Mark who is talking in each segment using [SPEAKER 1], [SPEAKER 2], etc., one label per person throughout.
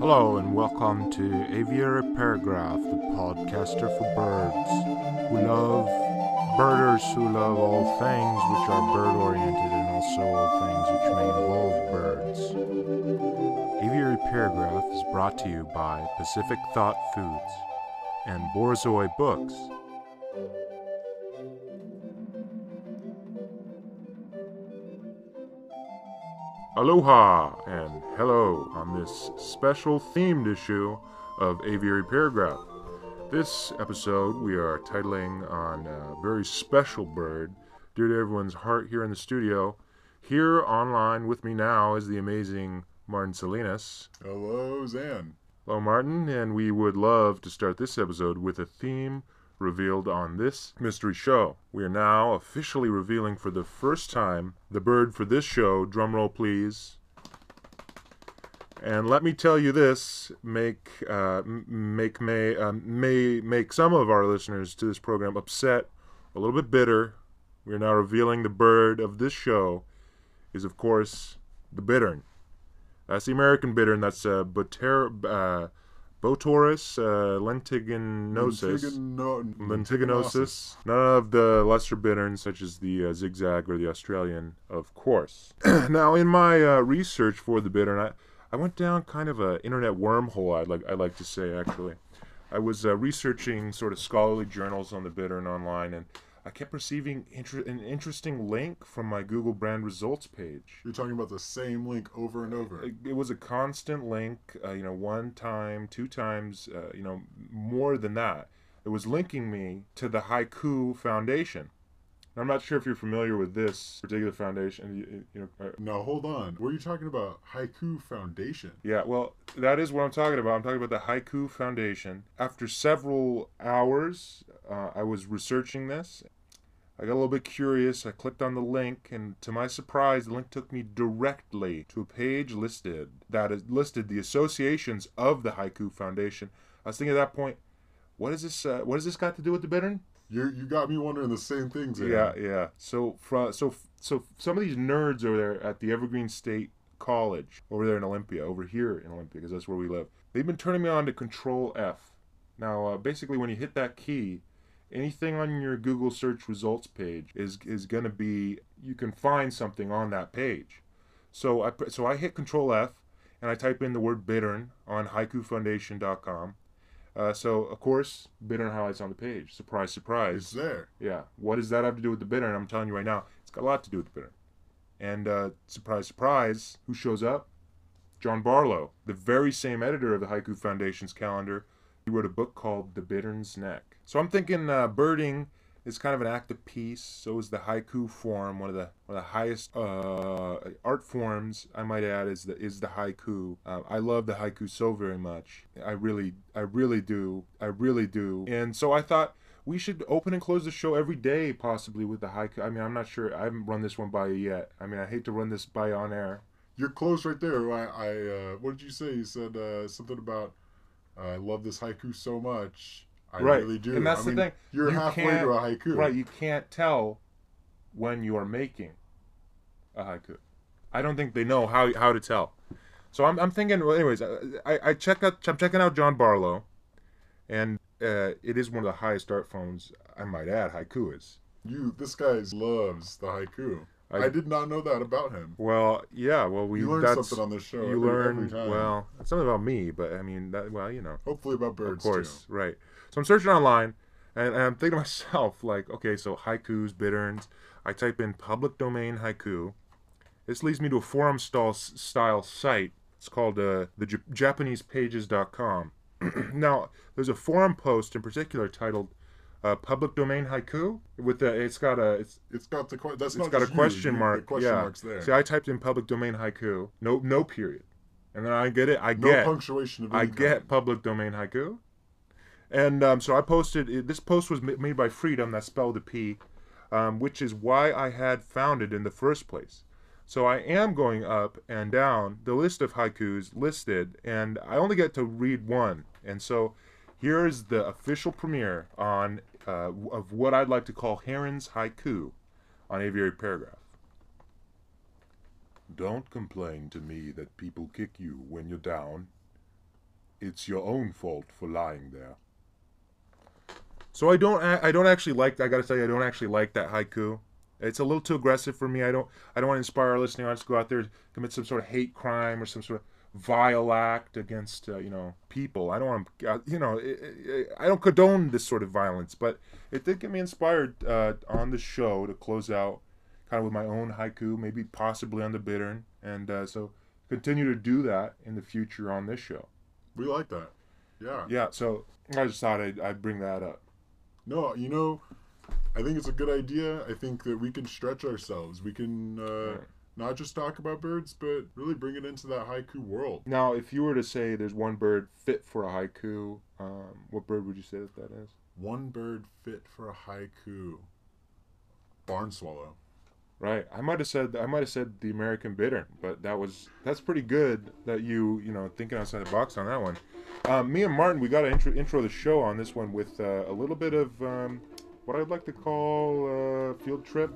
[SPEAKER 1] Hello and welcome to Aviary Paragraph, the podcaster for birds who love birders who love all things which are bird oriented and also all things which may involve birds. Aviary Paragraph is brought to you by Pacific Thought Foods and Borzoi Books. Aloha and hello on this special themed issue of Aviary Paragraph. This episode we are titling on a very special bird, dear to everyone's heart here in the studio. Here online with me now is the amazing Martin Salinas.
[SPEAKER 2] Hello, Zan.
[SPEAKER 1] Hello, Martin, and we would love to start this episode with a theme revealed on this mystery show. We are now officially revealing for the first time the bird for this show. Drumroll, please. And let me tell you this: make uh, make may uh, may make some of our listeners to this program upset, a little bit bitter. We are now revealing the bird of this show is, of course, the bittern. That's the American bittern. That's uh, Boter, uh, Botaurus uh, lentiginosus.
[SPEAKER 2] Lentigino-
[SPEAKER 1] Lentiginosus. None of the lesser bitterns, such as the uh, zigzag or the Australian, of course. now, in my uh, research for the bittern, I, I went down kind of a internet wormhole. I'd like I like to say actually. I was uh, researching sort of scholarly journals on the bittern online, and I kept receiving inter- an interesting link from my Google brand results page.
[SPEAKER 2] You're talking about the same link over and over.
[SPEAKER 1] It, it was a constant link, uh, you know, one time, two times, uh, you know, more than that. It was linking me to the Haiku Foundation. I'm not sure if you're familiar with this particular foundation. You, you know, uh,
[SPEAKER 2] Now hold on. What are you talking about? Haiku Foundation.
[SPEAKER 1] yeah, well, that is what I'm talking about. I'm talking about the Haiku Foundation. After several hours, uh, I was researching this. I got a little bit curious. I clicked on the link, and to my surprise, the link took me directly to a page listed that is listed the associations of the Haiku Foundation. I was thinking at that point, what is this? Uh, what does this got to do with the bittern?
[SPEAKER 2] You you got me wondering the same things. Zan.
[SPEAKER 1] Yeah, yeah. So, fro- so, so some of these nerds over there at the Evergreen State College over there in Olympia, over here in Olympia, because that's where we live. They've been turning me on to Control F. Now, uh, basically, when you hit that key, anything on your Google search results page is is going to be you can find something on that page. So I so I hit Control F and I type in the word bittern on haikufoundation.com. Uh, so of course, bittern highlights on the page. Surprise, surprise.
[SPEAKER 2] It's there.
[SPEAKER 1] Yeah. What does that have to do with the bittern? I'm telling you right now, it's got a lot to do with the bittern. And uh, surprise, surprise, who shows up? John Barlow, the very same editor of the Haiku Foundation's calendar. He wrote a book called The Bittern's Neck. So I'm thinking uh, birding is kind of an active piece. So is the haiku form, one of the one of the highest uh, art forms. I might add is the is the haiku. Uh, I love the haiku so very much. I really, I really do. I really do. And so I thought we should open and close the show every day, possibly with the haiku. I mean, I'm not sure. I haven't run this one by you yet. I mean, I hate to run this by on air.
[SPEAKER 2] You're close right there. I, I uh, what did you say? You said uh, something about I love this haiku so much. I
[SPEAKER 1] Right.
[SPEAKER 2] really do.
[SPEAKER 1] And that's
[SPEAKER 2] I
[SPEAKER 1] the
[SPEAKER 2] mean,
[SPEAKER 1] thing.
[SPEAKER 2] You're
[SPEAKER 1] You
[SPEAKER 2] halfway to a haiku.
[SPEAKER 1] Right, you can't tell when you are making a haiku. I don't think they know how how to tell. So I'm, I'm thinking. Well, anyways, I, I checked out. I'm checking out John Barlow, and uh, it is one of the highest art forms. I might add, haiku is.
[SPEAKER 2] You this guy loves the haiku.
[SPEAKER 1] I-
[SPEAKER 2] I, did not know that about him.
[SPEAKER 1] Well, yeah. Well, we
[SPEAKER 2] You learn
[SPEAKER 1] that's
[SPEAKER 2] something on this show.
[SPEAKER 1] you
[SPEAKER 2] every,
[SPEAKER 1] learn
[SPEAKER 2] every
[SPEAKER 1] well. Something about me, but I mean that. Well, you know.
[SPEAKER 2] Hopefully about birds
[SPEAKER 1] Of course, right. So I'm searching online, and, and I'm thinking to myself, like, okay, so haikus, bitterns. I type in public domain haiku. This leads me to a forum style, style site. It's called uh, the J- JapanesePages.com. now, there's a forum post in particular titled uh, "Public Domain Haiku." With the, it's got a, it's.
[SPEAKER 2] It's got the that's
[SPEAKER 1] it's got a question
[SPEAKER 2] you-
[SPEAKER 1] mark.
[SPEAKER 2] Question
[SPEAKER 1] yeah.
[SPEAKER 2] mark's there.
[SPEAKER 1] See, I typed in public domain haiku. No, no period. And then I get it. I
[SPEAKER 2] no
[SPEAKER 1] get
[SPEAKER 2] punctuation of
[SPEAKER 1] I
[SPEAKER 2] kind.
[SPEAKER 1] get public domain haiku. And um, so I posted, this post was made by Freedom, that spelled a P, um, which is why I had found it in the first place. So I am going up and down the list of haikus listed, and I only get to read one. And so here's the official premiere on uh, of what I'd like to call Heron's haiku on aviary paragraph. Don't complain to me that people kick you when you're down. It's your own fault for lying there. So I don't I don't actually like I got to tell you I don't actually like that haiku. It's a little too aggressive for me. I don't I don't want to inspire our listening audience to go out there and commit some sort of hate crime or some sort of vile act against uh, you know people. I don't want to, uh, you know, it, it, I don't condone this sort of violence, but it did get me inspired uh, on the show to close out kind of with my own haiku, maybe possibly on the bittern, and uh, so continue to do that in the future on this show.
[SPEAKER 2] We like that. Yeah.
[SPEAKER 1] Yeah. So I just thought I'd, I'd bring that up.
[SPEAKER 2] No, you know, I think it's a good idea. I think that we can stretch ourselves. We can. Uh, right not just talk about birds, but really bring it into that haiku world.
[SPEAKER 1] Now, if you were to say there's one bird fit for a haiku, um, what bird would you say that that is?
[SPEAKER 2] One bird fit for a haiku. Barn swallow.
[SPEAKER 1] Right. I might have said I might have said the American bittern, but that was that's pretty good that you you know thinking outside the box on that one. Um, me and Martin, we got to intro, intro the show on this one with uh, a little bit of um, what I'd like to call uh, field trip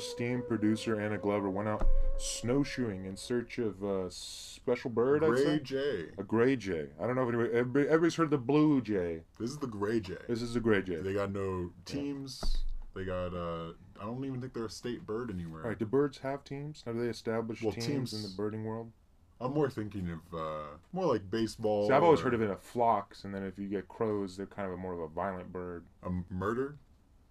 [SPEAKER 1] esteemed producer Anna Glover went out snowshoeing in search of a special bird.
[SPEAKER 2] Gray jay.
[SPEAKER 1] A gray jay. I don't know if anybody, everybody, everybody's heard the blue jay.
[SPEAKER 2] This is the gray jay.
[SPEAKER 1] This is the gray jay.
[SPEAKER 2] They got no teams. Yeah. They got. uh I don't even think they're a state bird anywhere.
[SPEAKER 1] All right. Do birds have teams? Have they established well, teams, teams in the birding world?
[SPEAKER 2] I'm more thinking of uh, more like baseball.
[SPEAKER 1] See, I've always heard of it a flocks, and then if you get crows, they're kind of a more of a violent bird.
[SPEAKER 2] A murder?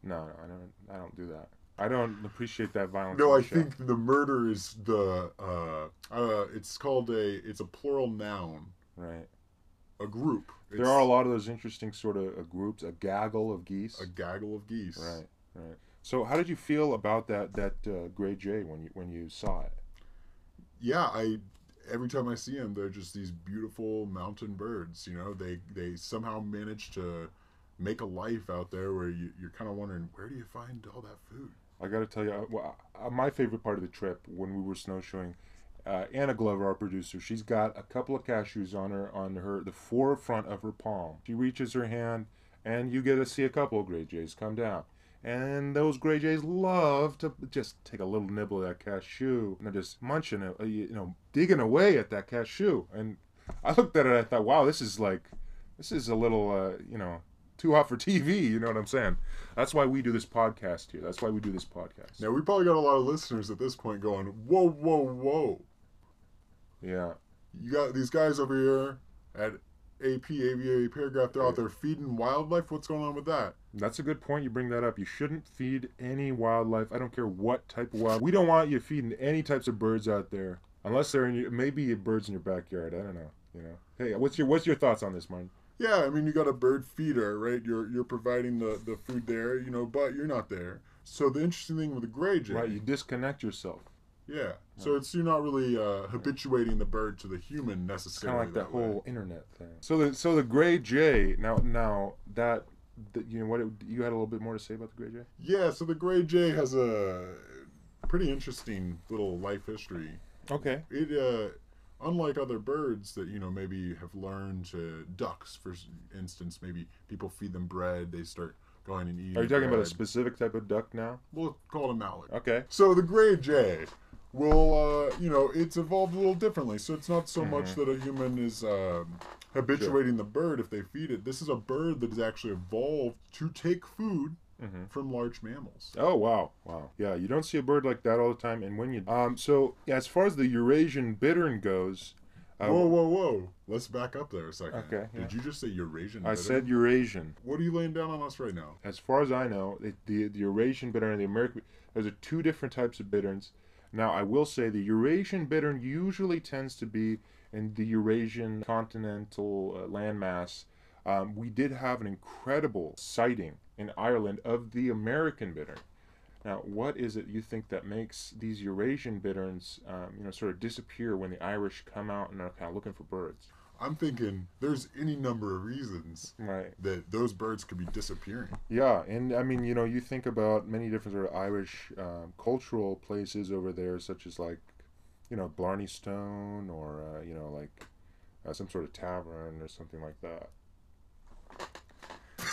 [SPEAKER 1] No, no, I don't. I don't do that. I don't appreciate that violence.
[SPEAKER 2] No, I think the murder is the uh, uh, it's called a it's a plural noun.
[SPEAKER 1] Right.
[SPEAKER 2] A group.
[SPEAKER 1] There are a lot of those interesting sort of uh, groups. A gaggle of geese.
[SPEAKER 2] A gaggle of geese.
[SPEAKER 1] Right. Right. So, how did you feel about that that uh, gray jay when you when you saw it?
[SPEAKER 2] Yeah, I every time I see them, they're just these beautiful mountain birds. You know, they they somehow manage to make a life out there where you, you're kind of wondering where do you find all that food
[SPEAKER 1] I got to tell you, well, my favorite part of the trip when we were snowshoeing, uh, Anna Glover, our producer, she's got a couple of cashews on her on her the forefront of her palm. She reaches her hand, and you get to see a couple of gray jays come down. And those gray jays love to just take a little nibble of that cashew and they're just munching it, uh, you know, digging away at that cashew. And I looked at it, I thought, wow, this is like, this is a little, uh, you know, too hot for TV. You know what I'm saying? That's why we do this podcast here. That's why we do this podcast.
[SPEAKER 2] Now we probably got a lot of listeners at this point going, "Whoa, whoa, whoa!"
[SPEAKER 1] Yeah.
[SPEAKER 2] You got these guys over here at AP Aviary Paragraph. They're out there feeding wildlife. What's going on with that?
[SPEAKER 1] That's a good point. You bring that up. You shouldn't feed any wildlife. I don't care what type of wild. We don't want you feeding any types of birds out there, unless they're in your, maybe birds in your backyard. I don't know. You know. Hey, what's your what's your thoughts on this, Martin?
[SPEAKER 2] Yeah, I mean you got a bird feeder, right? You're you're providing the, the food there, you know, but you're not there. So the interesting thing with the gray jay,
[SPEAKER 1] right? You disconnect yourself.
[SPEAKER 2] Yeah. So it's you're not really uh, habituating the bird to the human necessarily.
[SPEAKER 1] Kind of like
[SPEAKER 2] that,
[SPEAKER 1] that whole internet thing. So the so the gray jay now now that, that you know what it, you had a little bit more to say about the gray jay.
[SPEAKER 2] Yeah. So the gray jay has a pretty interesting little life history.
[SPEAKER 1] Okay.
[SPEAKER 2] It uh unlike other birds that you know maybe have learned to ducks for instance maybe people feed them bread they start going and eating
[SPEAKER 1] are you talking
[SPEAKER 2] bread.
[SPEAKER 1] about a specific type of duck now
[SPEAKER 2] we'll call it a mallard
[SPEAKER 1] okay
[SPEAKER 2] so the gray jay will uh, you know it's evolved a little differently so it's not so mm-hmm. much that a human is um, habituating sure. the bird if they feed it this is a bird that has actually evolved to take food mm-hmm. from large mammals.
[SPEAKER 1] Oh wow, wow, yeah. You don't see a bird like that all the time. And when you um, so yeah, as far as the Eurasian bittern goes, Uh,
[SPEAKER 2] Whoa, whoa, whoa! Let's back up there a second.
[SPEAKER 1] Okay, yeah.
[SPEAKER 2] Did you just say Eurasian?
[SPEAKER 1] I said Eurasian.
[SPEAKER 2] What are you laying down on us right now?
[SPEAKER 1] As far as I know, it, the the Eurasian bittern and the American there's a two different types of bitterns. Now, I will say the Eurasian bittern usually tends to be in the Eurasian continental uh, landmass. Um, we did have an incredible sighting in Ireland of the American bittern. Now, what is it you think that makes these Eurasian bitterns, um, you know, sort of disappear when the Irish come out and are kind of looking for birds?
[SPEAKER 2] I'm thinking there's any number of reasons
[SPEAKER 1] Right.
[SPEAKER 2] that those birds could be disappearing.
[SPEAKER 1] Yeah, and I mean, you know, you think about many different sort of Irish um, cultural places over there, such as like, you know, Blarney Stone, or uh, you know, like uh, some sort of tavern or something like that.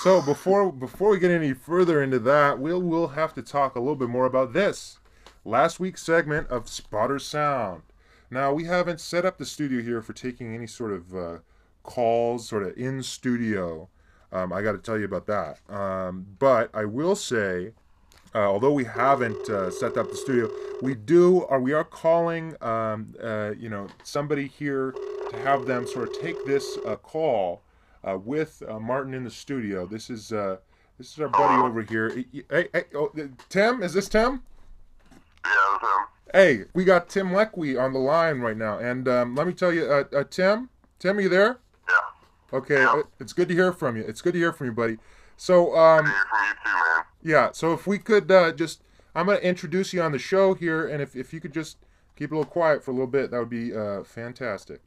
[SPEAKER 1] So before before we get any further into that, we'll we'll have to talk a little bit more about this last week's segment of Spotter Sound. Now we haven't set up the studio here for taking any sort of uh, calls, sort of in studio. Um, I got to tell you about that. Um, but I will say, uh, although we haven't uh, set up the studio, we do, or we are calling, um, uh, you know, somebody here to have them sort of take this uh, call uh, with uh, Martin in the studio. This is uh, this is our buddy over here. Hey, hey, oh, Tim, is this Tim?
[SPEAKER 3] Yeah, it was him.
[SPEAKER 1] Hey, we got Tim Leckwe on the line right now, and um, let me tell you, uh, uh, Tim, Tim, are you there?
[SPEAKER 3] Yeah.
[SPEAKER 1] Okay,
[SPEAKER 3] Yeah.
[SPEAKER 1] uh, it's good to hear from you. It's good to hear from you, buddy. So, um,
[SPEAKER 3] Hear from you too, man.
[SPEAKER 1] yeah, so if we could uh, just, I'm going to introduce you on the show here, and if, if you could just keep a little quiet for a little bit, that would be uh, fantastic.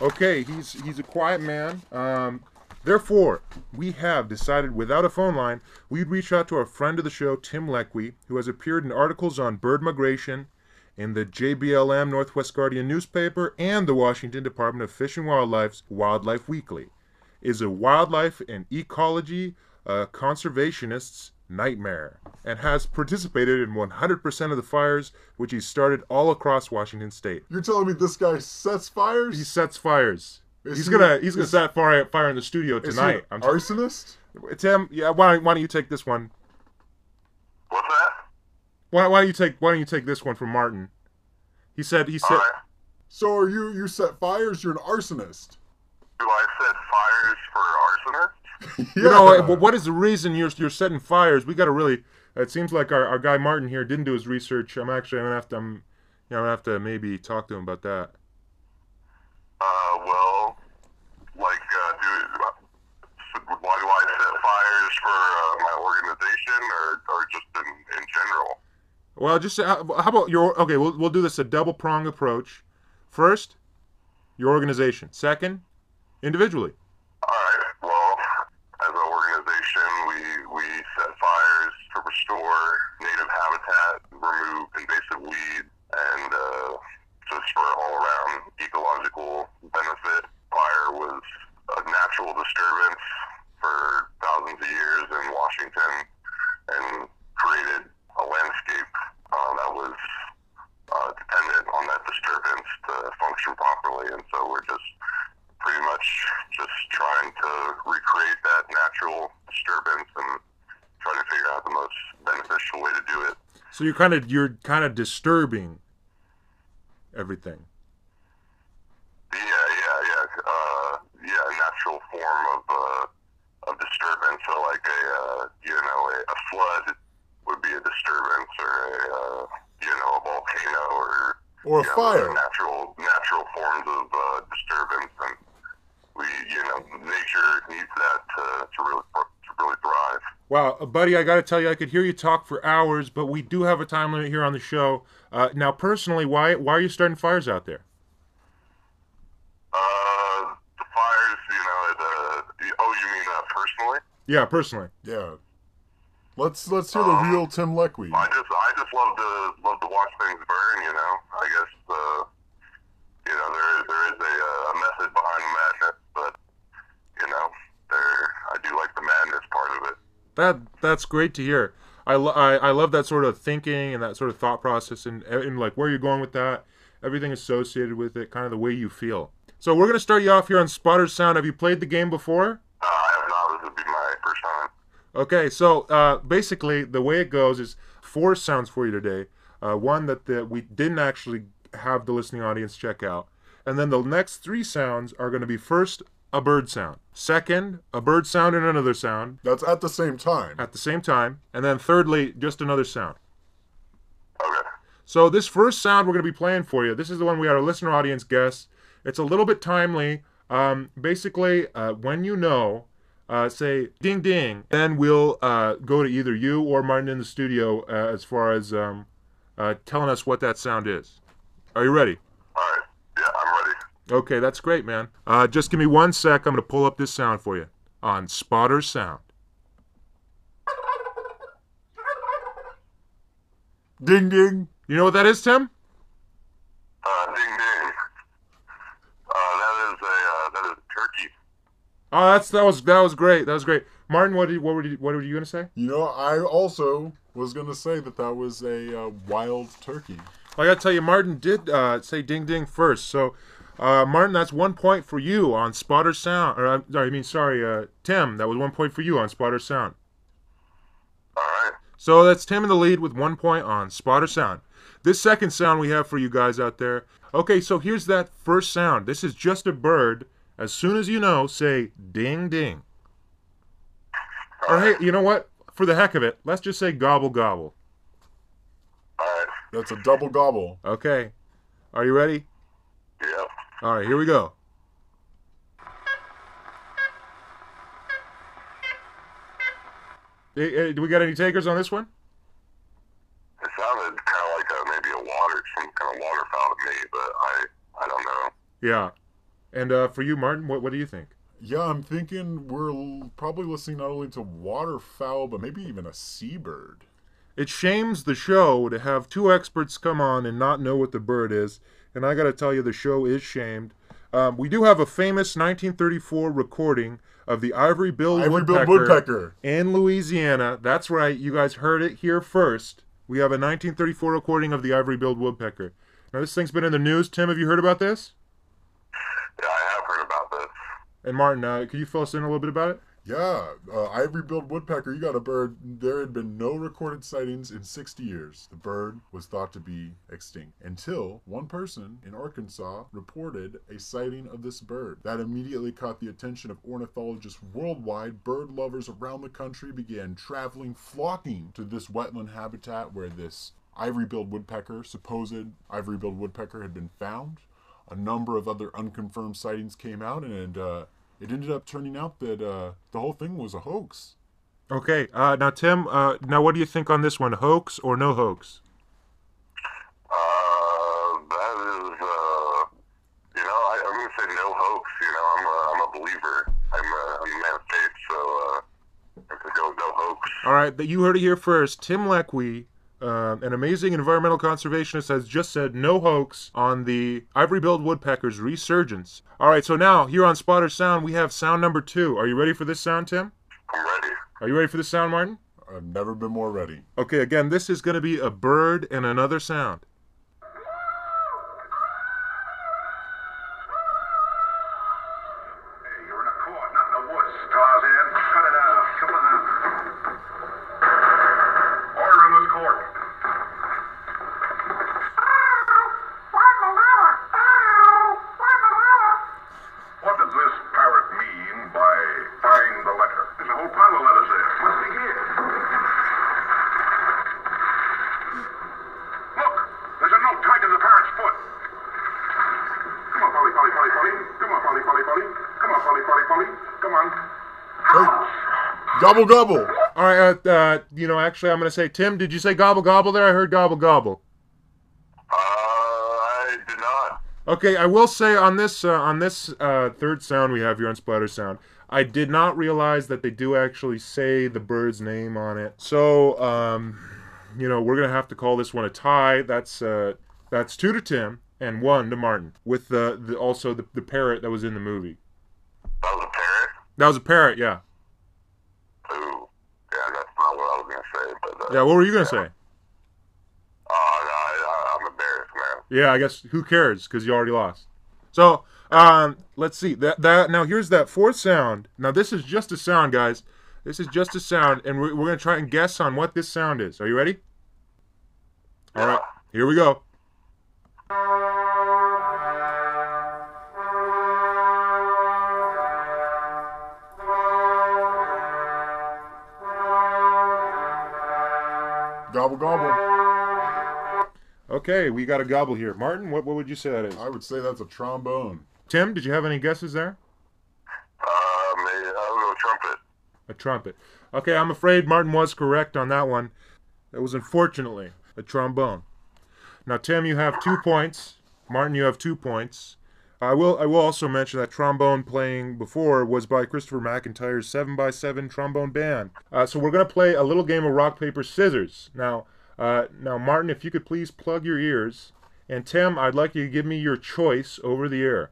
[SPEAKER 1] Okay, he's he's a quiet man. Um, therefore, we have decided without a phone line, we'd reach out to our friend of the show, Tim Leckwe, who has appeared in articles on bird migration in the JBLM Northwest Guardian newspaper and the Washington Department of Fish and Wildlife's Wildlife Weekly is a wildlife and ecology uh, conservationist's nightmare and has participated in 100% of the fires which he started all across Washington state.
[SPEAKER 2] You're telling me this guy sets fires?
[SPEAKER 1] He sets fires.
[SPEAKER 2] Is
[SPEAKER 1] he's
[SPEAKER 2] he-
[SPEAKER 1] gonna he's gonna set fire fire in the studio
[SPEAKER 2] Is he
[SPEAKER 1] tonight.
[SPEAKER 2] an
[SPEAKER 1] I'm
[SPEAKER 2] arsonist?
[SPEAKER 1] Tim, yeah, why, why don't you take this one?
[SPEAKER 3] What's that?
[SPEAKER 1] Why, why don't you take why don't you take this one from Martin? He said he said
[SPEAKER 3] All right.
[SPEAKER 2] So are you you set fires? You're an arsonist.
[SPEAKER 3] Do I set fires for arsonists?
[SPEAKER 1] you know what is the reason you're you're setting fires? We got to really. It seems like our, our guy Martin here didn't do his research. I'm actually I'm gonna have to I'm, you know, I'm gonna have to maybe talk to him about that.
[SPEAKER 3] Uh, well, like, uh, do, why do I set fires for uh, my organization or, or just in, in general?
[SPEAKER 1] Well, just uh, how about your okay? We'll we'll do this a double prong approach. First, your organization. Second, individually.
[SPEAKER 3] All right. Well, as an organization, we we set fires to restore native habitat, remove invasive weed, and uh, just for all around benefit. Fire was a natural disturbance for thousands of years in Washington, and created a landscape uh, that was uh, dependent on that disturbance to function properly. And so we're just pretty much just trying to recreate that natural disturbance and try to figure out the most beneficial way to do it.
[SPEAKER 1] So you're kind of you're kind of disturbing everything.
[SPEAKER 3] Yeah, yeah, yeah. Uh, yeah, a natural form of uh, of disturbance. So like a uh, you know a, a flood would be a disturbance, or a uh, you know a volcano, or
[SPEAKER 2] Or a
[SPEAKER 3] you know,
[SPEAKER 2] fire.
[SPEAKER 3] Natural natural forms of uh, disturbance, and we you know nature needs that to to really to really thrive.
[SPEAKER 1] Wow, uh, buddy, I got to tell you, I could hear you talk for hours, but we do have a time limit here on the show. Uh, now, personally, why why are you starting fires out there?
[SPEAKER 3] Uh, the fires, you know, the oh, you mean uh, personally?
[SPEAKER 1] Yeah, personally.
[SPEAKER 2] Yeah. Let's let's hear the real Tim Leckwe.
[SPEAKER 3] I just I just love to love to watch things burn. You know, I guess uh, you know there there is a, uh, a method behind the madness, but you know there I do like the madness part of it.
[SPEAKER 1] That that's great to hear. I, lo- I, I love that sort of thinking and that sort of thought process and, and like where you're going with that, everything associated with it, kind of the way you feel. So we're gonna start you off here on Spotter Sound. Have you played the game before?
[SPEAKER 3] Uh, I have not. This would be my first time.
[SPEAKER 1] Okay, so uh, basically the way it goes is four sounds for you today. Uh, one that the, we didn't actually have the listening audience check out. And then the next three sounds are going to be first a bird sound, second a bird sound and another sound
[SPEAKER 2] That's at the same time.
[SPEAKER 1] at the same time, and then thirdly just another sound.
[SPEAKER 3] Okay.
[SPEAKER 1] So this first sound we're going to be playing for you. This is the one we had our listener audience guess. It's a little bit timely. Um, basically, uh, when you know, uh, say ding ding, then we'll uh, go to either you or Martin in the studio uh, as far as um, uh, telling us what that sound is. Are you ready?
[SPEAKER 3] All right. Yeah, I'm ready.
[SPEAKER 1] Okay, that's great, man. Uh, just give me one sec. I'm going to pull up this sound for you on Spotter Sound.
[SPEAKER 2] Ding ding.
[SPEAKER 1] You know what that is, Tim?
[SPEAKER 3] Uh, ding ding. Uh, that is a uh, that is a turkey.
[SPEAKER 1] Oh, that's that was that was great. That was great. Martin, what did what were you, what were you going to say?
[SPEAKER 2] You know, I also was gonna say that that was a uh, wild turkey.
[SPEAKER 1] Well, I gotta tell you, Martin did uh, say ding ding first. So, uh, Martin, that's one point for you on Spotter Sound. Or, uh, sorry, I mean, sorry, uh, Tim, that was one point for you on Spotter Sound.
[SPEAKER 3] All right.
[SPEAKER 1] So that's Tim in the lead with one point on Spotter Sound. This second sound we have for you guys out there. Okay, so here's that first sound. This is just a bird. As soon as you know, say ding ding. Or hey, you know what? For the heck of it, let's just say gobble gobble.
[SPEAKER 3] All right.
[SPEAKER 2] That's a double gobble.
[SPEAKER 1] Okay. Are you ready?
[SPEAKER 3] Yep.
[SPEAKER 1] All right, here we go. Hey, hey, do we got any takers on this one?
[SPEAKER 3] It sounded kind of like a, maybe a water, some kind of waterfowl to me, but I I don't know.
[SPEAKER 1] Yeah. And uh, for you, Martin, what, what do you think?
[SPEAKER 2] Yeah, I'm thinking we're l- probably listening not only to waterfowl, but maybe even a seabird.
[SPEAKER 1] It shames the show to have two experts come on and not know what the bird is. And I got to tell you, the show is shamed. Um, we do have a famous 1934 recording of the ivory billed
[SPEAKER 2] Ivory-billed
[SPEAKER 1] woodpecker,
[SPEAKER 2] woodpecker.
[SPEAKER 1] in Louisiana. That's right, you guys heard it here first. We have a 1934 recording of the ivory billed woodpecker. Now, this thing's been in the news. Tim, have you heard about this?
[SPEAKER 3] Yeah, I have heard about this.
[SPEAKER 1] And Martin, uh, could you fill us in a little bit about it?
[SPEAKER 2] Yeah, uh, ivory-billed woodpecker. You got a bird. There had been no recorded sightings in 60 years. The bird was thought to be extinct until one person in Arkansas reported a sighting of this bird. That immediately caught the attention of ornithologists worldwide. Bird lovers around the country began traveling, flocking to this wetland habitat where this ivory-billed woodpecker, supposed ivory-billed woodpecker, had been found. A number of other unconfirmed sightings came out, and uh, it ended up turning out that uh, the whole thing was a hoax.
[SPEAKER 1] Okay, uh, now, Tim, uh, now what do you think on this one? Hoax or no hoax?
[SPEAKER 3] Uh, that is, uh, you know, I, I'm gonna say no hoax. You know, I'm a believer. I'm a man of so uh, I'm gonna go with no hoax.
[SPEAKER 1] All right, that you heard it here first. Tim Leckie, uh, an amazing environmental conservationist, has just said no hoax on the ivory-billed woodpecker's resurgence. All right, so now here on Spotter Sound, we have sound number two. Are you ready for this sound, Tim?
[SPEAKER 3] I'm ready.
[SPEAKER 1] Are you ready for this sound, Martin?
[SPEAKER 2] I've never been more ready.
[SPEAKER 1] Okay, again, this is going to be a bird and another sound.
[SPEAKER 4] Hey, you're in a court, not in the woods, Tarzan. Cut it out. Come on out. Order in this court. What does this parrot mean by find the letter? There's a whole pile of letters there. What's the here? Look, there's a note tied to the parrot's foot. Come on, Polly, Polly, Polly, Polly. Come on, Polly, Polly, Polly. Come on, Polly, Polly, Polly. Come on.
[SPEAKER 2] Hey, gobble gobble.
[SPEAKER 1] All right, uh, uh, you know, actually, I'm going to say, Tim, did you say gobble gobble there? I heard gobble gobble.
[SPEAKER 3] Uh, I did not.
[SPEAKER 1] Okay, I will say on this uh, on this uh, third sound we have here on Splatter Sound, I did not realize that they do actually say the bird's name on it. So, um, you know, we're gonna have to call this one a tie. That's uh, that's two to Tim and one to Martin, with the, the also the, the parrot that was in the movie.
[SPEAKER 3] That was a parrot.
[SPEAKER 1] That was a parrot, yeah.
[SPEAKER 3] Ooh, yeah, that's not what I was gonna say. But uh,
[SPEAKER 1] Yeah, what were you gonna say?
[SPEAKER 3] Oh, no, I, I, I'm embarrassed, man.
[SPEAKER 1] Yeah, I guess who cares because you already lost. So um, let's see that that now here's that fourth sound. Now this is just a sound, guys. This is just a sound, and we're, we're gonna try and guess on what this sound is. Are you ready? All right, here we go.
[SPEAKER 2] Gobble gobble.
[SPEAKER 1] Okay, we got a gobble here. Martin, what, what would you say that is?
[SPEAKER 2] I would say that's a trombone.
[SPEAKER 1] Tim, did you have any guesses there?
[SPEAKER 3] Uh, may, I'll go trumpet.
[SPEAKER 1] A trumpet. Okay, I'm afraid Martin was correct on that one. That was unfortunately a trombone. Now, Tim, you have two points. Martin, you have two points. I will. I will also mention that trombone playing before was by Christopher McIntyre's Seven x Seven Trombone Band. Uh, so we're gonna play a little game of rock paper scissors. Now, uh, now, Martin, if you could please plug your ears, and Tim, I'd like you to give me your choice over the air.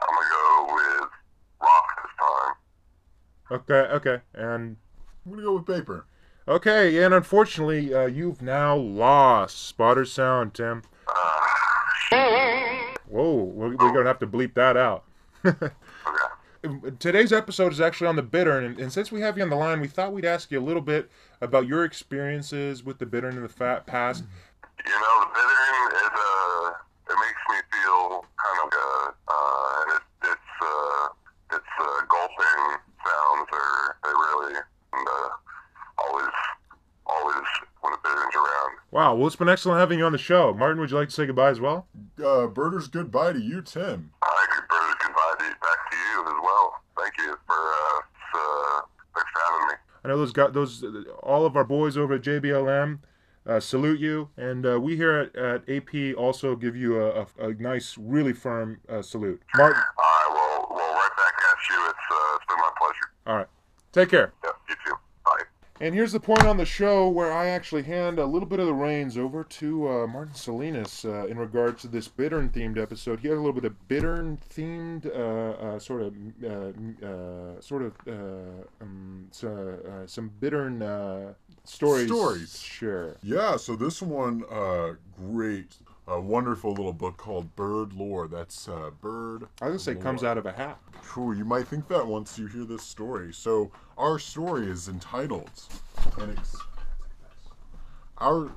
[SPEAKER 3] I'm gonna go with rock this time.
[SPEAKER 1] Okay. Okay. And
[SPEAKER 2] I'm gonna go with paper.
[SPEAKER 1] Okay, and unfortunately, uh, you've now lost spotter sound, Tim. We're, we're gonna have to bleep that out.
[SPEAKER 3] Okay.
[SPEAKER 1] Today's episode is actually on the bittern, and, and since we have you on the line, we thought we'd ask you a little bit about your experiences with the bittern in the fat past.
[SPEAKER 3] You know, the bittern is uh, it makes me feel kind of uh, uh and it, it's uh, it's uh, gulping sounds are they really and, uh, always the bittern's around.
[SPEAKER 1] Wow, well, it's been excellent having you on the show. Martin, would you like to say goodbye as well?
[SPEAKER 2] Uh, Birders, goodbye to you, Tim.
[SPEAKER 3] I could bird goodbye to, back to you as well. Thank you for uh, s- uh thanks for having me.
[SPEAKER 1] I know those got those all of our boys over at JBLM uh, salute you, and uh, we here at, at AP also give you a, a, a nice, really firm uh, salute. Martin,
[SPEAKER 3] All right, well, well, right back at you. It's uh, it's been my pleasure.
[SPEAKER 1] all right, take care.
[SPEAKER 3] Yeah, you too. Bye.
[SPEAKER 1] And here's the point on the show where I actually hand a little bit of the reins over to uh, Martin Salinas uh, in regards to this Bittern themed episode. He has a little bit of Bittern themed, uh, uh, sort of, uh, uh, sort of, uh, um, so, uh, some Bittern uh, stories.
[SPEAKER 2] Stories.
[SPEAKER 1] Sure.
[SPEAKER 2] Yeah, so this one, uh, great, a wonderful little book called Bird Lore. That's uh, Bird.
[SPEAKER 1] I was gonna say comes out of a hat.
[SPEAKER 2] Cool. You might think that once you hear this story. So our story is entitled, and ex- our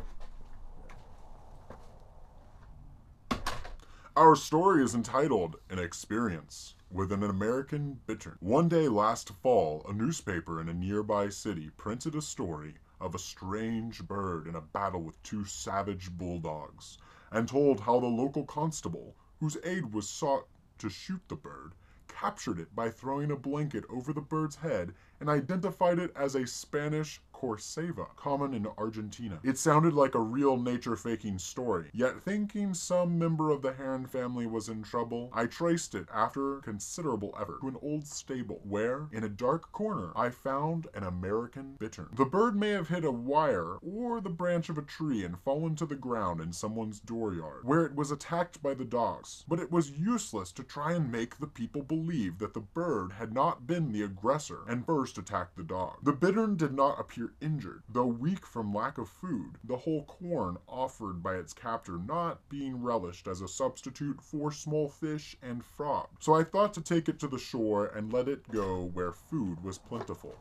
[SPEAKER 2] our story is entitled "An Experience." With an American bittern. One day last fall, a newspaper in a nearby city printed a story of a strange bird in a battle with two savage bulldogs, and told how the local constable, whose aid was sought to shoot the bird, captured it by throwing a blanket over the bird's head and identified it as a Spanish Corseva, common in Argentina. It sounded like a real nature faking story, yet thinking some member of the Heron family was in trouble, I traced it after considerable effort to an old stable where, in a dark corner, I found an American bittern. The bird may have hit a wire or the branch of a tree and fallen to the ground in someone's dooryard, where it was attacked by the dogs. But it was useless to try and make the people believe that the bird had not been the aggressor and first attacked the dog. The bittern did not appear injured, though weak from lack of food, the whole corn offered by its captor not being relished as a substitute for small fish and frog. So I thought to take it to the shore and let it go where food was plentiful.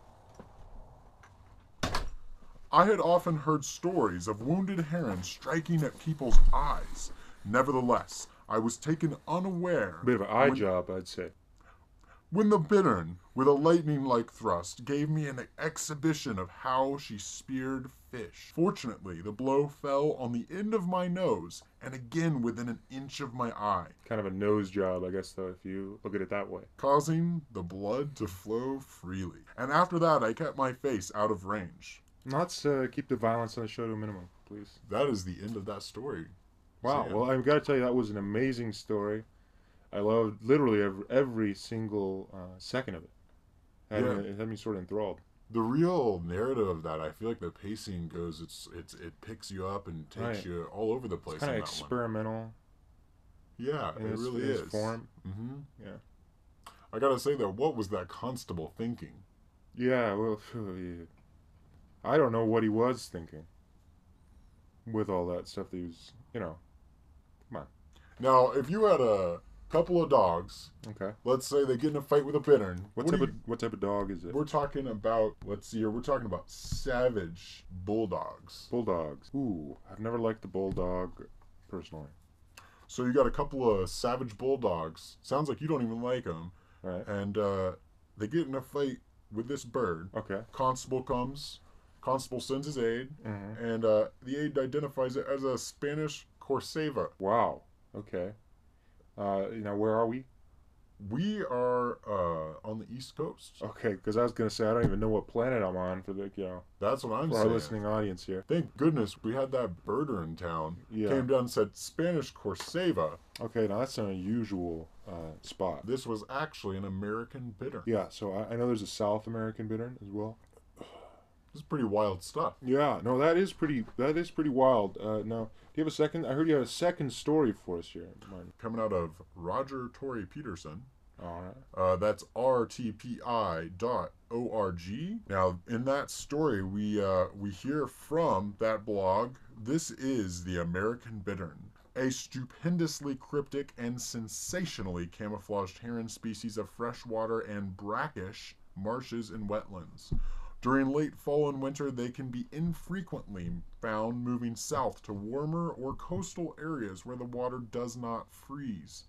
[SPEAKER 2] I had often heard stories of wounded herons striking at people's eyes. Nevertheless, I was taken unaware
[SPEAKER 1] Bit of an eye
[SPEAKER 2] when-
[SPEAKER 1] job, I'd say.
[SPEAKER 2] When the bittern, with a lightning like thrust, gave me an exhibition of how she speared fish. Fortunately, the blow fell on the end of my nose and again within an inch of my eye,
[SPEAKER 1] Kind of a nose job, I guess, though, if you look at it that way.
[SPEAKER 2] causing the blood to flow freely. And after that, I kept my face out of range.
[SPEAKER 1] Let's uh, keep the violence on the show to a minimum, please.
[SPEAKER 2] That is the end of that story.
[SPEAKER 1] Wow.
[SPEAKER 2] Yeah.
[SPEAKER 1] Well, I've got to tell you, that was an amazing story. I loved literally every, every single uh, second of it. Had
[SPEAKER 2] Yeah.
[SPEAKER 1] me, it had me sort of enthralled.
[SPEAKER 2] The real narrative of that, I feel like the pacing goes. It's it's it picks you up and takes
[SPEAKER 1] Right.
[SPEAKER 2] you all over the place.
[SPEAKER 1] Kind of
[SPEAKER 2] that one.
[SPEAKER 1] experimental
[SPEAKER 2] Yeah, it
[SPEAKER 1] its,
[SPEAKER 2] really
[SPEAKER 1] in
[SPEAKER 2] is.
[SPEAKER 1] form.
[SPEAKER 2] hmm
[SPEAKER 1] Yeah.
[SPEAKER 2] I gotta say though, what was that constable thinking?
[SPEAKER 1] Yeah, well. I don't know what he was thinking with all that stuff that he was, you know.
[SPEAKER 2] Now, if you had a couple of dogs,
[SPEAKER 1] Okay.
[SPEAKER 2] let's say they get in a fight with a bittern,
[SPEAKER 1] What,
[SPEAKER 2] what
[SPEAKER 1] type
[SPEAKER 2] do
[SPEAKER 1] of what type of dog is it?
[SPEAKER 2] we're talking about. Let's see here, we're talking about savage bulldogs.
[SPEAKER 1] Bulldogs. Ooh, I've never liked the bulldog personally.
[SPEAKER 2] So you got a couple of savage bulldogs. Sounds like you don't even like them,
[SPEAKER 1] Right.
[SPEAKER 2] and uh, they get in a fight with this bird.
[SPEAKER 1] Okay.
[SPEAKER 2] Constable comes, Constable sends his aide,
[SPEAKER 1] Mhm.
[SPEAKER 2] and uh, the aide identifies it as a Spanish Corseva.
[SPEAKER 1] Wow. Okay. Uh, you know, where are we?
[SPEAKER 2] We are uh, on the East Coast.
[SPEAKER 1] Okay, because I was gonna say I don't even know what planet I'm on for the you know
[SPEAKER 2] That's what I'm
[SPEAKER 1] for our listening audience here.
[SPEAKER 2] Thank goodness we had that birder in town.
[SPEAKER 1] Yeah.
[SPEAKER 2] Came down and said Spanish Corseva.
[SPEAKER 1] Okay, now that's an unusual uh, spot.
[SPEAKER 2] This was actually an American bittern.
[SPEAKER 1] Yeah, so I, I know there's a South American bittern as well.
[SPEAKER 2] This is pretty wild stuff.
[SPEAKER 1] Yeah, no, that is pretty. That is pretty wild. Uh, now, you have a second? I heard you had a second story for us here. Martin.
[SPEAKER 2] Coming out of Roger Tory Peterson.
[SPEAKER 1] All right.
[SPEAKER 2] Uh, that's rtpi dot org. Now, in that story, we uh, we hear from that blog. This is the American bittern, a stupendously cryptic and sensationally camouflaged heron species of freshwater and brackish marshes and wetlands. During late fall and winter, they can be infrequently found moving south to warmer or coastal areas where the water does not freeze.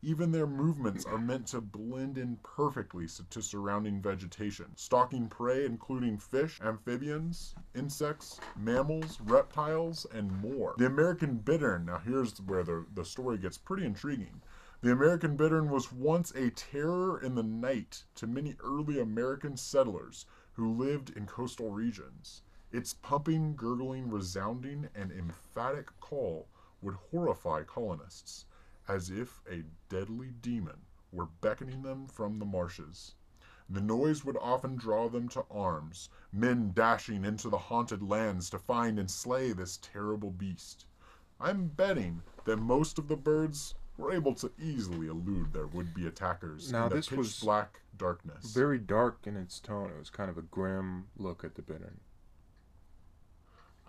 [SPEAKER 2] Even their movements are meant to blend in perfectly to surrounding vegetation, stalking prey including fish, amphibians, insects, mammals, reptiles, and more. The American bittern, now here's where the, the story gets pretty intriguing. The American bittern was once a terror in the night to many early American settlers who lived in coastal regions. Its pumping, gurgling, resounding, and emphatic call would horrify colonists as if a deadly demon were beckoning them from the marshes. The noise would often draw them to arms, men dashing into the haunted lands to find and slay this terrible beast. I'm betting that most of the birds were able to easily elude their would-be attackers
[SPEAKER 1] Now,
[SPEAKER 2] in the
[SPEAKER 1] this was
[SPEAKER 2] black darkness.
[SPEAKER 1] Very dark in its tone. It was kind of a grim look at the bittern.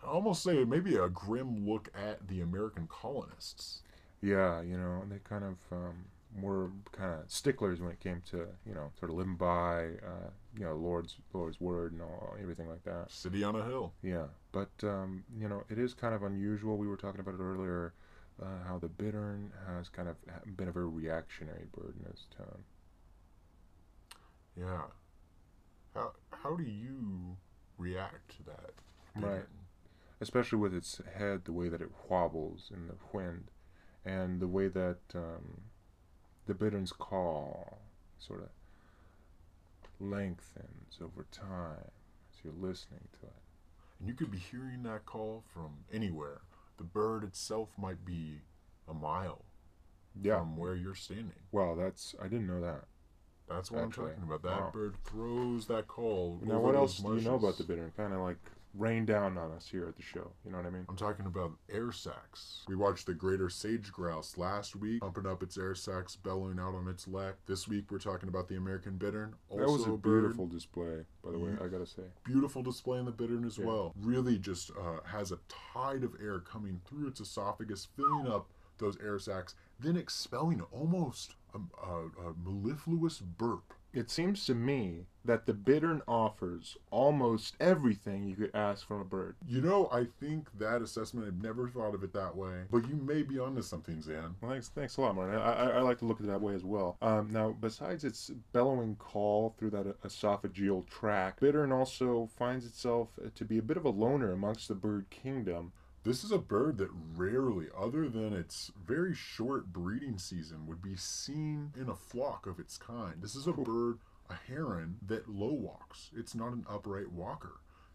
[SPEAKER 2] I almost say maybe a grim look at the American colonists.
[SPEAKER 1] Yeah, you know, they kind of um, were kind of sticklers when it came to you know sort of living by uh, you know Lord's Lord's word and all everything like that.
[SPEAKER 2] City on a hill.
[SPEAKER 1] Yeah, but um, you know it is kind of unusual. We were talking about it earlier, uh, how the bittern has kind of been a very reactionary bird in its tone.
[SPEAKER 2] Yeah. How how do you react to that?
[SPEAKER 1] Right. especially with its head, the way that it wobbles in the wind, and the way that um, the bittern's call sort of lengthens over time as you're listening to it.
[SPEAKER 2] And you could be hearing that call from anywhere. The bird itself might be a mile
[SPEAKER 1] Yeah.
[SPEAKER 2] from where you're standing.
[SPEAKER 1] Well, that's I didn't know that.
[SPEAKER 2] That's what
[SPEAKER 1] Actually,
[SPEAKER 2] I'm talking about. That
[SPEAKER 1] wow.
[SPEAKER 2] bird throws that call.
[SPEAKER 1] Now, what else do you know about the bittern? Kind of like rain down on us here at the show. You know what I mean?
[SPEAKER 2] I'm talking about air sacs. We watched the greater sage grouse last week, pumping up its air sacs, bellowing out on its lek. This week we're talking about the American bittern. Also
[SPEAKER 1] that was a
[SPEAKER 2] bird.
[SPEAKER 1] beautiful display, by the way. I gotta say.
[SPEAKER 2] beautiful display in the bittern as
[SPEAKER 1] Yeah.
[SPEAKER 2] well. Really just uh, has a tide of air coming through its esophagus, filling up those air sacs, then expelling almost a, a, a mellifluous burp.
[SPEAKER 1] It seems to me that the bittern offers almost everything you could ask from a bird.
[SPEAKER 2] You know, I think that assessment, I've never thought of it that way, but you may be onto something, Zan.
[SPEAKER 1] Well, thanks, thanks a lot, Martin. I, I, I like to look at it that way as well. Um, now, besides its bellowing call through that esophageal tract, bittern also finds itself to be a bit of a loner amongst the bird kingdom.
[SPEAKER 2] This is a bird that rarely, other than its very short breeding season, would be seen in a flock of its kind. This is a bird, a heron, that low walks. It's not an upright walker.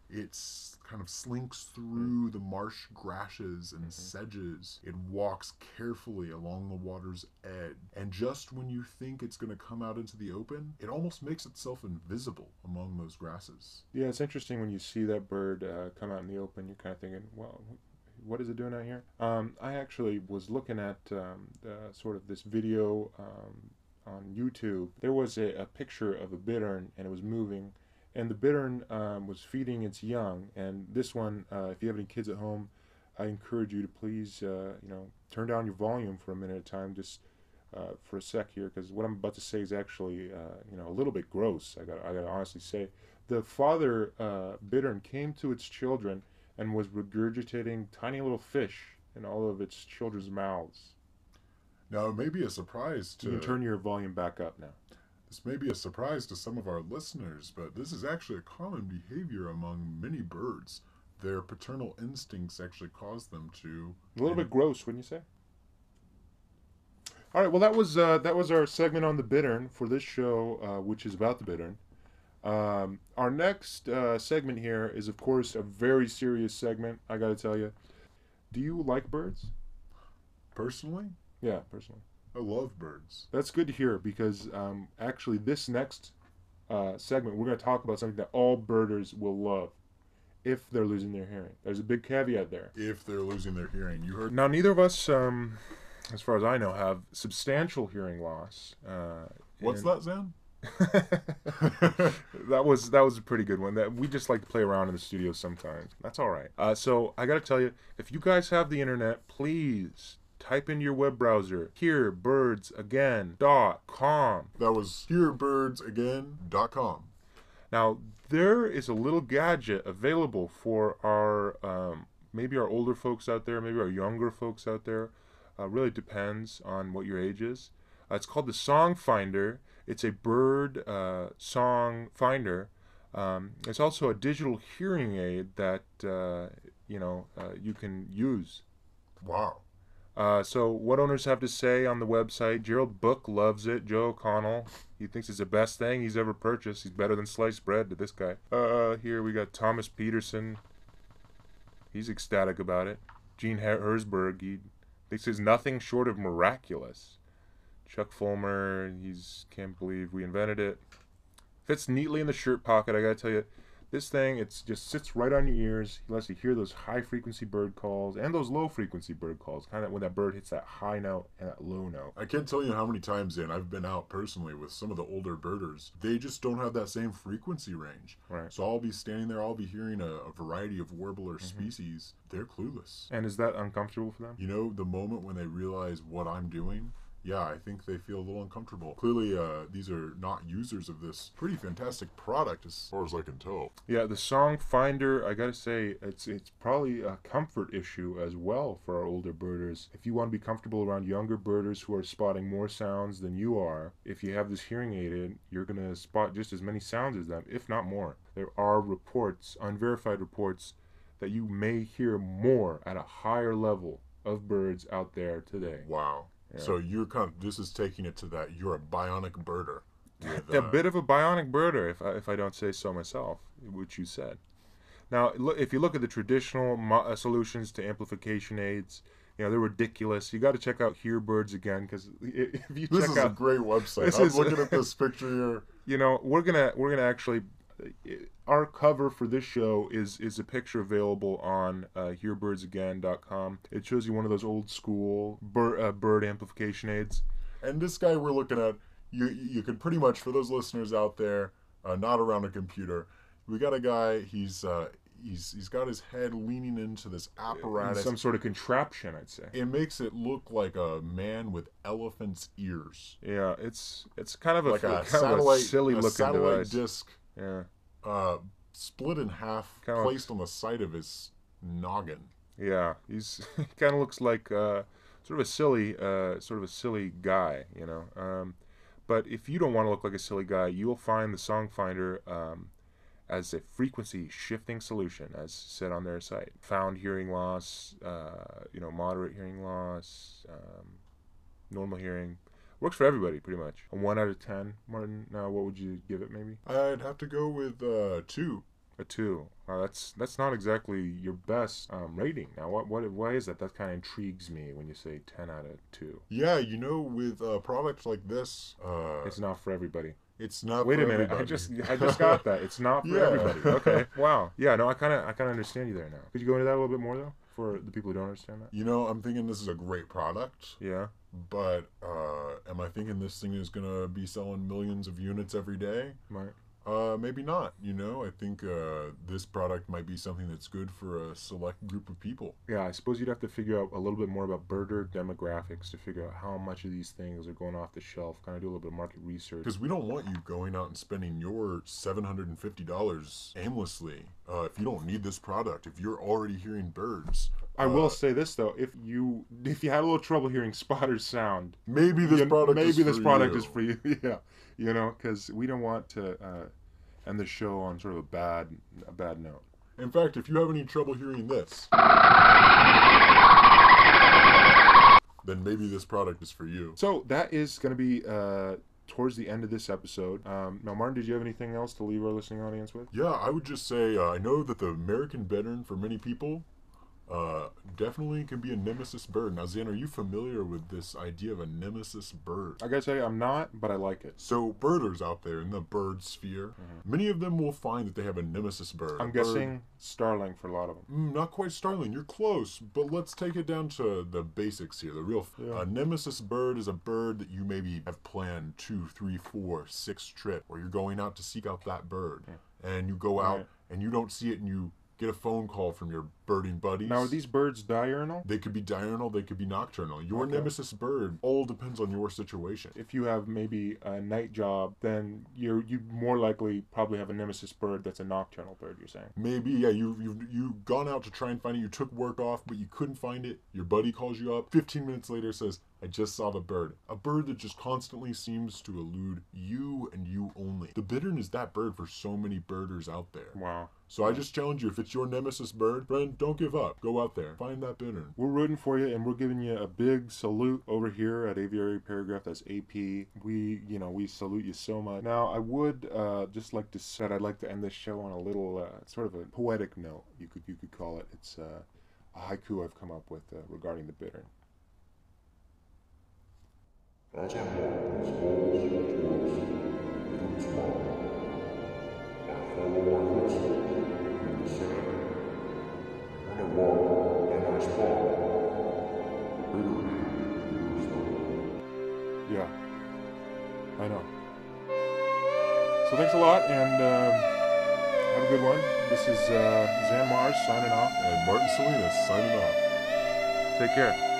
[SPEAKER 2] It's kind of slinks through the marsh grasses and sedges. It walks carefully along the water's edge. And just when you think it's going to come out into the open, it almost makes itself invisible among those grasses.
[SPEAKER 1] Yeah, it's interesting when you see that bird uh, come out in the open. You're kind of thinking, well, what is it doing out here? Um, I actually was looking at um, sort of this video um, on YouTube. There was a, a picture of a bittern, and it was moving, and the bittern um, was feeding its young. And this one, uh, if you have any kids at home, I encourage you to please, uh, you know, turn down your volume for a minute at a time, just uh, for a sec here, because what I'm about to say is actually, uh, you know, a little bit gross. I got, I got to honestly say the father uh, bittern came to its children and was regurgitating tiny little fish in all of its children's mouths.
[SPEAKER 2] Now, it may be a surprise to
[SPEAKER 1] You can turn your volume back up now.
[SPEAKER 2] This may be a surprise to some of our listeners, but this is actually a common behavior among many birds. Their paternal instincts actually cause them to.
[SPEAKER 1] A little bit gross, wouldn't you say? All right. Well, that was uh, that was our segment on the bittern for this show, uh, which is about the bittern. Um, our next uh, segment here is, of course, a very serious segment. I got to tell you. Do you like birds?
[SPEAKER 2] Personally,
[SPEAKER 1] Yeah, personally.
[SPEAKER 2] I love birds.
[SPEAKER 1] That's good to hear because um, actually, this next uh, segment, we're going to talk about something that all birders will love if they're losing their hearing. There's a big caveat there.
[SPEAKER 2] If they're losing their hearing, you heard.
[SPEAKER 1] Now, neither of us, um, as far as I know, have substantial hearing loss. Uh,
[SPEAKER 2] What's
[SPEAKER 1] and-
[SPEAKER 2] that, Zan?
[SPEAKER 1] that was that was a pretty good one. That we just like to play around in the studio sometimes. That's all right. Uh, so I got to tell you, if you guys have the internet, please type in your web browser hearbirdsagain.com.
[SPEAKER 2] That was hearbirdsagain.com.
[SPEAKER 1] Now there is a little gadget available for our um, maybe our older folks out there, maybe our younger folks out there. Uh, really depends on what your age is. Uh, it's called the Song Finder. It's a bird uh, song finder. Um, it's also a digital hearing aid that uh, you know uh, you can use.
[SPEAKER 2] Wow.
[SPEAKER 1] Uh, so what owners have to say on the website? Gerald Book loves it. Joe O'Connell, he thinks it's the best thing he's ever purchased. He's better than sliced bread to this guy. Uh, here we got Thomas Peterson. He's ecstatic about it. Gene Her- Herzberg, he thinks it's nothing short of miraculous. Chuck Fulmer, he's can't believe we invented it. Fits neatly in the shirt pocket. I gotta tell you, this thing, it just sits right on your ears. He lets you hear those high frequency bird calls and those low frequency bird calls. Kind of when that bird hits that high note and that low note.
[SPEAKER 2] I can't tell you how many times in I've been out personally with some of the older birders. They just don't have that same frequency range.
[SPEAKER 1] Right.
[SPEAKER 2] So I'll be standing there, I'll be hearing a, a variety of warbler mm-hmm. species. They're clueless.
[SPEAKER 1] And is that uncomfortable for them?
[SPEAKER 2] You know, the moment when they realize what I'm doing, yeah, I think they feel a little uncomfortable. Clearly, uh, these are not users of this pretty fantastic product, as far as I can tell.
[SPEAKER 1] Yeah, the song finder, I gotta say, it's it's probably a comfort issue as well for our older birders. If you want to be comfortable around younger birders who are spotting more sounds than you are, if you have this hearing aid in, you're gonna spot just as many sounds as them, if not more. There are reports, unverified reports, that you may hear more at a higher level of birds out there today.
[SPEAKER 2] Wow. So you're kind of, this is taking it to that you're a bionic birder. With,
[SPEAKER 1] a
[SPEAKER 2] uh,
[SPEAKER 1] bit of a bionic birder, if I, if I don't say so myself, which you said. Now, if you look at the traditional mo- uh, solutions to amplification aids, you know they're ridiculous. You got to check out Hearbirds again because if you
[SPEAKER 2] This
[SPEAKER 1] check
[SPEAKER 2] is
[SPEAKER 1] out,
[SPEAKER 2] a great website. I'm
[SPEAKER 1] is-
[SPEAKER 2] looking at this picture here.
[SPEAKER 1] you know, we're gonna we're gonna actually our cover for this show is is a picture available on uh, hearbirdsagain.com. It shows you one of those old school bird, uh, bird amplification aids.
[SPEAKER 2] And this guy we're looking at, you you can pretty much for those listeners out there, uh, not around a computer, we got a guy. He's uh, he's he's got his head leaning into this apparatus.
[SPEAKER 1] Some sort of contraption, I'd say.
[SPEAKER 2] it makes it look like a man with elephant's ears,
[SPEAKER 1] Yeah, it's it's kind of a
[SPEAKER 2] like a
[SPEAKER 1] kind
[SPEAKER 2] satellite,
[SPEAKER 1] of a silly
[SPEAKER 2] a
[SPEAKER 1] looking
[SPEAKER 2] satellite
[SPEAKER 1] device.
[SPEAKER 2] disc,
[SPEAKER 1] Yeah,
[SPEAKER 2] uh, split in half,
[SPEAKER 1] Kinda-
[SPEAKER 2] placed on the side of his noggin.
[SPEAKER 1] yeah. He's he kind of looks like uh, sort of a silly, uh, sort of a silly guy, you know. Um, but if you don't want to look like a silly guy, you will find the Song Finder um, as a frequency shifting solution, as said on their site. Found hearing loss, uh, you know, moderate hearing loss, um, normal hearing. Works for everybody, pretty much. A one out of ten, Martin. Now, what would you give it? Maybe
[SPEAKER 2] I'd have to go with uh, two.
[SPEAKER 1] a two. Uh, that's that's not exactly your best um, rating. Now, what what why is that? That kind of intrigues me when you say ten out of two.
[SPEAKER 2] Yeah, you know, with a product like this, uh,
[SPEAKER 1] It's not for everybody.
[SPEAKER 2] it's not.
[SPEAKER 1] Wait
[SPEAKER 2] for
[SPEAKER 1] a minute, I just I just got that. It's not for
[SPEAKER 2] Yeah.
[SPEAKER 1] everybody. Okay, wow. Yeah, no, I kind of I kind of understand you there now. Could you go into that a little bit more though, for the people who don't understand that?
[SPEAKER 2] You know, I'm thinking this is a great product,
[SPEAKER 1] Yeah.
[SPEAKER 2] But uh, am I thinking this thing is gonna be selling millions of units every day?
[SPEAKER 1] Right.
[SPEAKER 2] Uh, maybe not. You know, I think uh, this product might be something that's good for a select group of people.
[SPEAKER 1] Yeah, I suppose you'd have to figure out a little bit more about birder demographics to figure out how much of these things are going off the shelf. Kind of do a little bit of market research.
[SPEAKER 2] Because we don't want you going out and spending your seven hundred and fifty dollars aimlessly. Uh, if you don't need this product, if you're already hearing birds,
[SPEAKER 1] I will
[SPEAKER 2] Uh,
[SPEAKER 1] say this though: if you if you had a little trouble hearing Spotter's sound,
[SPEAKER 2] maybe this
[SPEAKER 1] you-
[SPEAKER 2] product.
[SPEAKER 1] maybe
[SPEAKER 2] is
[SPEAKER 1] this product
[SPEAKER 2] you.
[SPEAKER 1] is for you. yeah, you know, because we don't want to uh, end the show on sort of a bad a bad note.
[SPEAKER 2] In fact, if you have any trouble hearing this, then maybe this product is for you.
[SPEAKER 1] So that is going to be uh, towards the end of this episode. Um, now, Martin, did you have anything else to leave our listening audience with?
[SPEAKER 2] Yeah, I would just say uh, I know that the American bittern for many people uh, definitely can be a nemesis bird. Now, Zan, are you familiar with this idea of a nemesis bird?
[SPEAKER 1] I gotta say, I'm not, but I like it.
[SPEAKER 2] So, birders out there in the bird sphere, many of them will find that they have a nemesis bird.
[SPEAKER 1] Mm-hmm. I'm
[SPEAKER 2] a bird-
[SPEAKER 1] guessing starling for a lot of them.
[SPEAKER 2] Mm, not quite starling. You're close, but let's take it down to the basics here. The real
[SPEAKER 1] Yeah.
[SPEAKER 2] a nemesis bird is a bird that you maybe have planned two, three, four, six trip, or you're going out to seek out that bird, and you go out
[SPEAKER 1] Right.
[SPEAKER 2] and you don't see it, and you get a phone call from your birding buddies.
[SPEAKER 1] Now, are these birds diurnal?
[SPEAKER 2] they could be diurnal, they could be nocturnal. Your
[SPEAKER 1] Okay.
[SPEAKER 2] nemesis bird all depends on your situation.
[SPEAKER 1] If you have maybe a night job, then you're you more likely probably have a nemesis bird that's a nocturnal bird. You're saying.
[SPEAKER 2] Maybe, yeah, you you've you gone out to try and find it. You took work off, but you couldn't find it. Your buddy calls you up. Fifteen minutes later, says, "I just saw the bird. A bird that just constantly seems to elude you and you only. The bittern is that bird for so many birders out there.
[SPEAKER 1] Wow.
[SPEAKER 2] So I just challenge you: if it's your nemesis bird, friend, don't give up. Go out there, find that bittern.
[SPEAKER 1] We're rooting for you, and we're giving you a big salute over here at Aviary Paragraph. That's AP. We, you know, we salute you so much. Now, I would uh, just like to said I'd like to end this show on a little uh, sort of a poetic note. You could you could call it. It's uh, a haiku I've come up with uh, regarding the bittern.
[SPEAKER 5] As I walk these halls and towards Boone's Farm, I follow my footsteps in the sand. When I walk by my spot, bitterly lose the
[SPEAKER 1] Yeah, I know. So thanks a lot, and um, have a good one. This is uh, Zan Mars signing off.
[SPEAKER 2] And Martin Salinas signing off.
[SPEAKER 1] Take care.